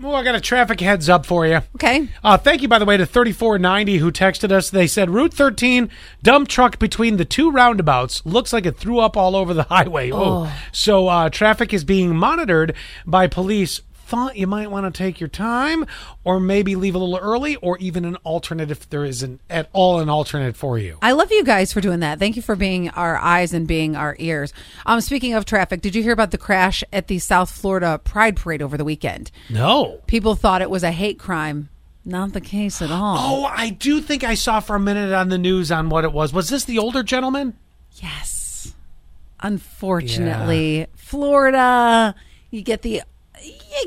Well, I got a traffic heads up for you. Okay. Uh, thank you, by the way, to 3490 who texted us. They said Route 13 dump truck between the two roundabouts looks like it threw up all over the highway. Oh, so uh, traffic is being monitored by police. Thought you might want to take your time, or maybe leave a little early, or even an alternate if there isn't at all an alternate for you. I love you guys for doing that. Thank you for being our eyes and being our ears. Um, speaking of traffic, did you hear about the crash at the South Florida Pride Parade over the weekend? No. People thought it was a hate crime. Not the case at all. Oh, I do think I saw for a minute on the news on what it was. Was this the older gentleman? Yes. Unfortunately, Florida, you get the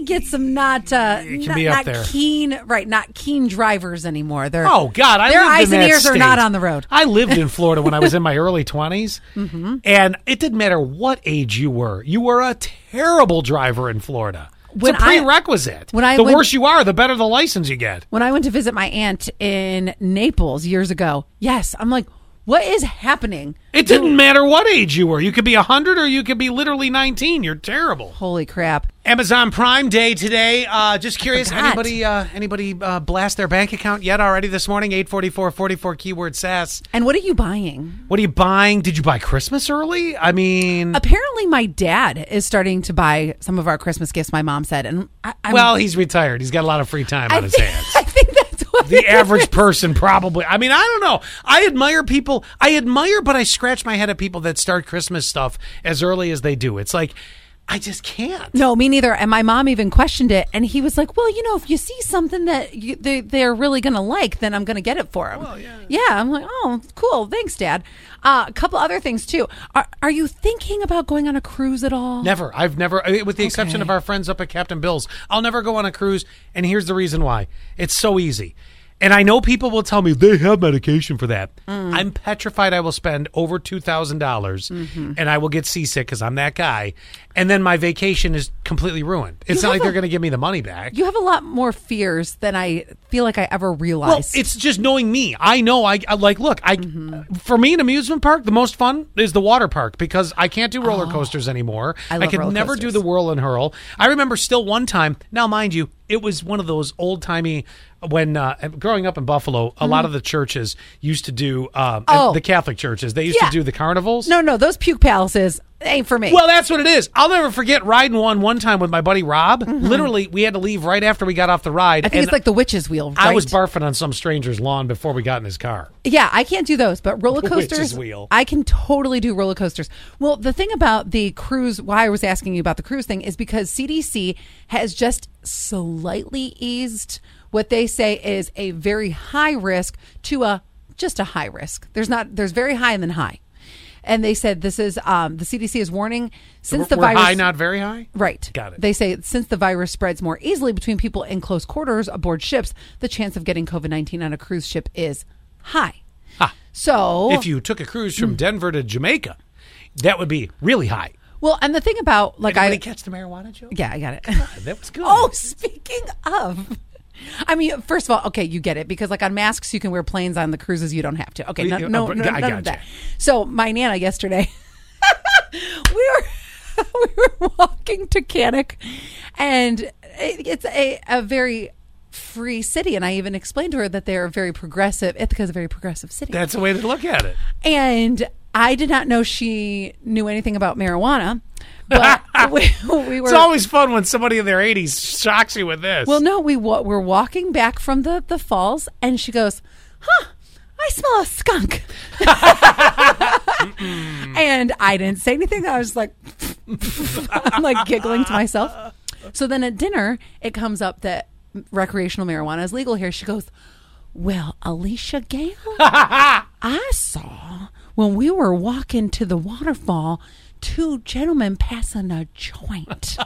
get some not uh It can not, be up not there. keen right, not keen drivers anymore. They're Oh God, I their lived eyes in and that ears are state. not on the road. I lived in Florida when I was in my early 20s, and it didn't matter what age you were. You were a terrible driver in Florida. It's When a I- prerequisite. when I the went- worse you are, the better the license you get. When I went to visit my aunt in Naples years ago, yes, I'm like, what is happening? It didn't matter what age you were. You could be 100 or you could be literally 19. You're terrible. Holy crap. Amazon Prime Day today. Uh, just curious, Forgot. anybody uh, anybody uh, blast their bank account yet already this morning? 844-44 keyword sass. And what are you buying? What are you buying? Did you buy Christmas early? I mean, Apparently, my dad is starting to buy some of our Christmas gifts. My mom said, and I, well, he's retired. He's got a lot of free time I on his think, hands. the average person probably. I mean, I don't know. I admire people. I admire, but I scratch my head at people that start Christmas stuff as early as they do. It's like I just can't. No, me neither. And my mom even questioned it, and he was like, "Well, you know, if you see something that you, they they're really gonna like, then I'm gonna get it for them." yeah. yeah, I'm like, "Oh, cool, thanks, Dad." Uh, a couple other things too. Are are you thinking about going on a cruise at all? Never. I've never, with the exception Okay. of our friends up at Captain Bill's, I'll never go on a cruise. And here's the reason why it's so easy. And I know people will tell me they have medication for that. Mm. I'm petrified I will spend over $2,000 Mm-hmm. and I will get seasick because I'm that guy. And then my vacation is completely ruined. It's You not like have they're going to give me the money back. You have a lot more fears than I feel like I ever Well, realized. it's just knowing me. I know. I, I like. Look, I Mm-hmm. for me an amusement park, the most fun is the water park because I can't do roller coasters anymore. Oh. I love could never do the whirl and hurl. I remember still one time. Now, mind you, it was one of those old timey. When uh, growing up in Buffalo, a lot of the churches used to do Mm-hmm. Oh. the Catholic churches. They used Yeah. to do the carnivals. no, no, those puke palaces ain't for me. Well, that's what it is. I'll never forget riding one one time with my buddy Rob. Literally, we had to leave right after we got off the ride. Mm-hmm. I think it's like the witch's wheel. I was barfing on some stranger's lawn before we got in his car. Yeah, I can't do those, but roller coasters, wheel. I can totally do roller coasters. Well, the thing about the cruise, why I was asking you about the cruise thing, is because CDC has just slightly eased what they say is a very high risk to a just a high risk. There's not there's very high and then high, and they said this is um, the CDC is warning since the We're virus high, not very high. Right. Got it. They say since the virus spreads more easily between people in close quarters aboard ships, the chance of getting COVID 19 on a cruise ship is high. So, If you took a cruise from Denver to Jamaica, that would be really high. well, and the thing about like Anybody I, catch the marijuana joke? yeah, I got it. That was good. oh, speaking of, I mean, first of all, okay, you get it because like on masks you can wear planes on the cruises you don't have to. Okay, no, no, uh, no I none of that. So my nana yesterday, we were we were walking to Taughannock, and it, it's a a very free city, and I even explained to her that they're very progressive. Ithaca's a very progressive city. That's the way to look at it. And I did not know she knew anything about marijuana, but we, we were. It's always fun when somebody in their 80s shocks you with this. well, no, we wa- we're walking back from the the falls, and she goes, "Huh." I smell a skunk. and I didn't say anything. I was like, I'm like giggling to myself. So then at dinner, it comes up that recreational marijuana is legal here. She goes, Well, Alicia Gale, I saw when we were walking to the waterfall two gentlemen passing a joint.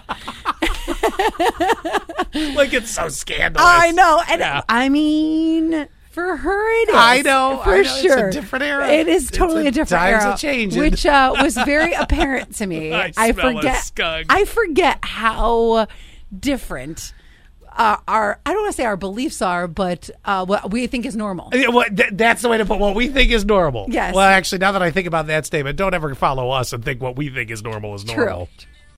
like it's so scandalous. I know. And Yeah. I mean, for her, it is. I know, For I know. It's a sure. different era. It is totally a- a, different times era. are changing. Which uh, was very apparent to me. I a forget. I forget how different. Uh, our I don't want to say our beliefs are, but uh, what we think is normal. Yeah, well, th- that's the way to put what we think is normal. Yes. Well, actually, now that I think about that statement, don't ever follow us and think what we think is normal is normal. True.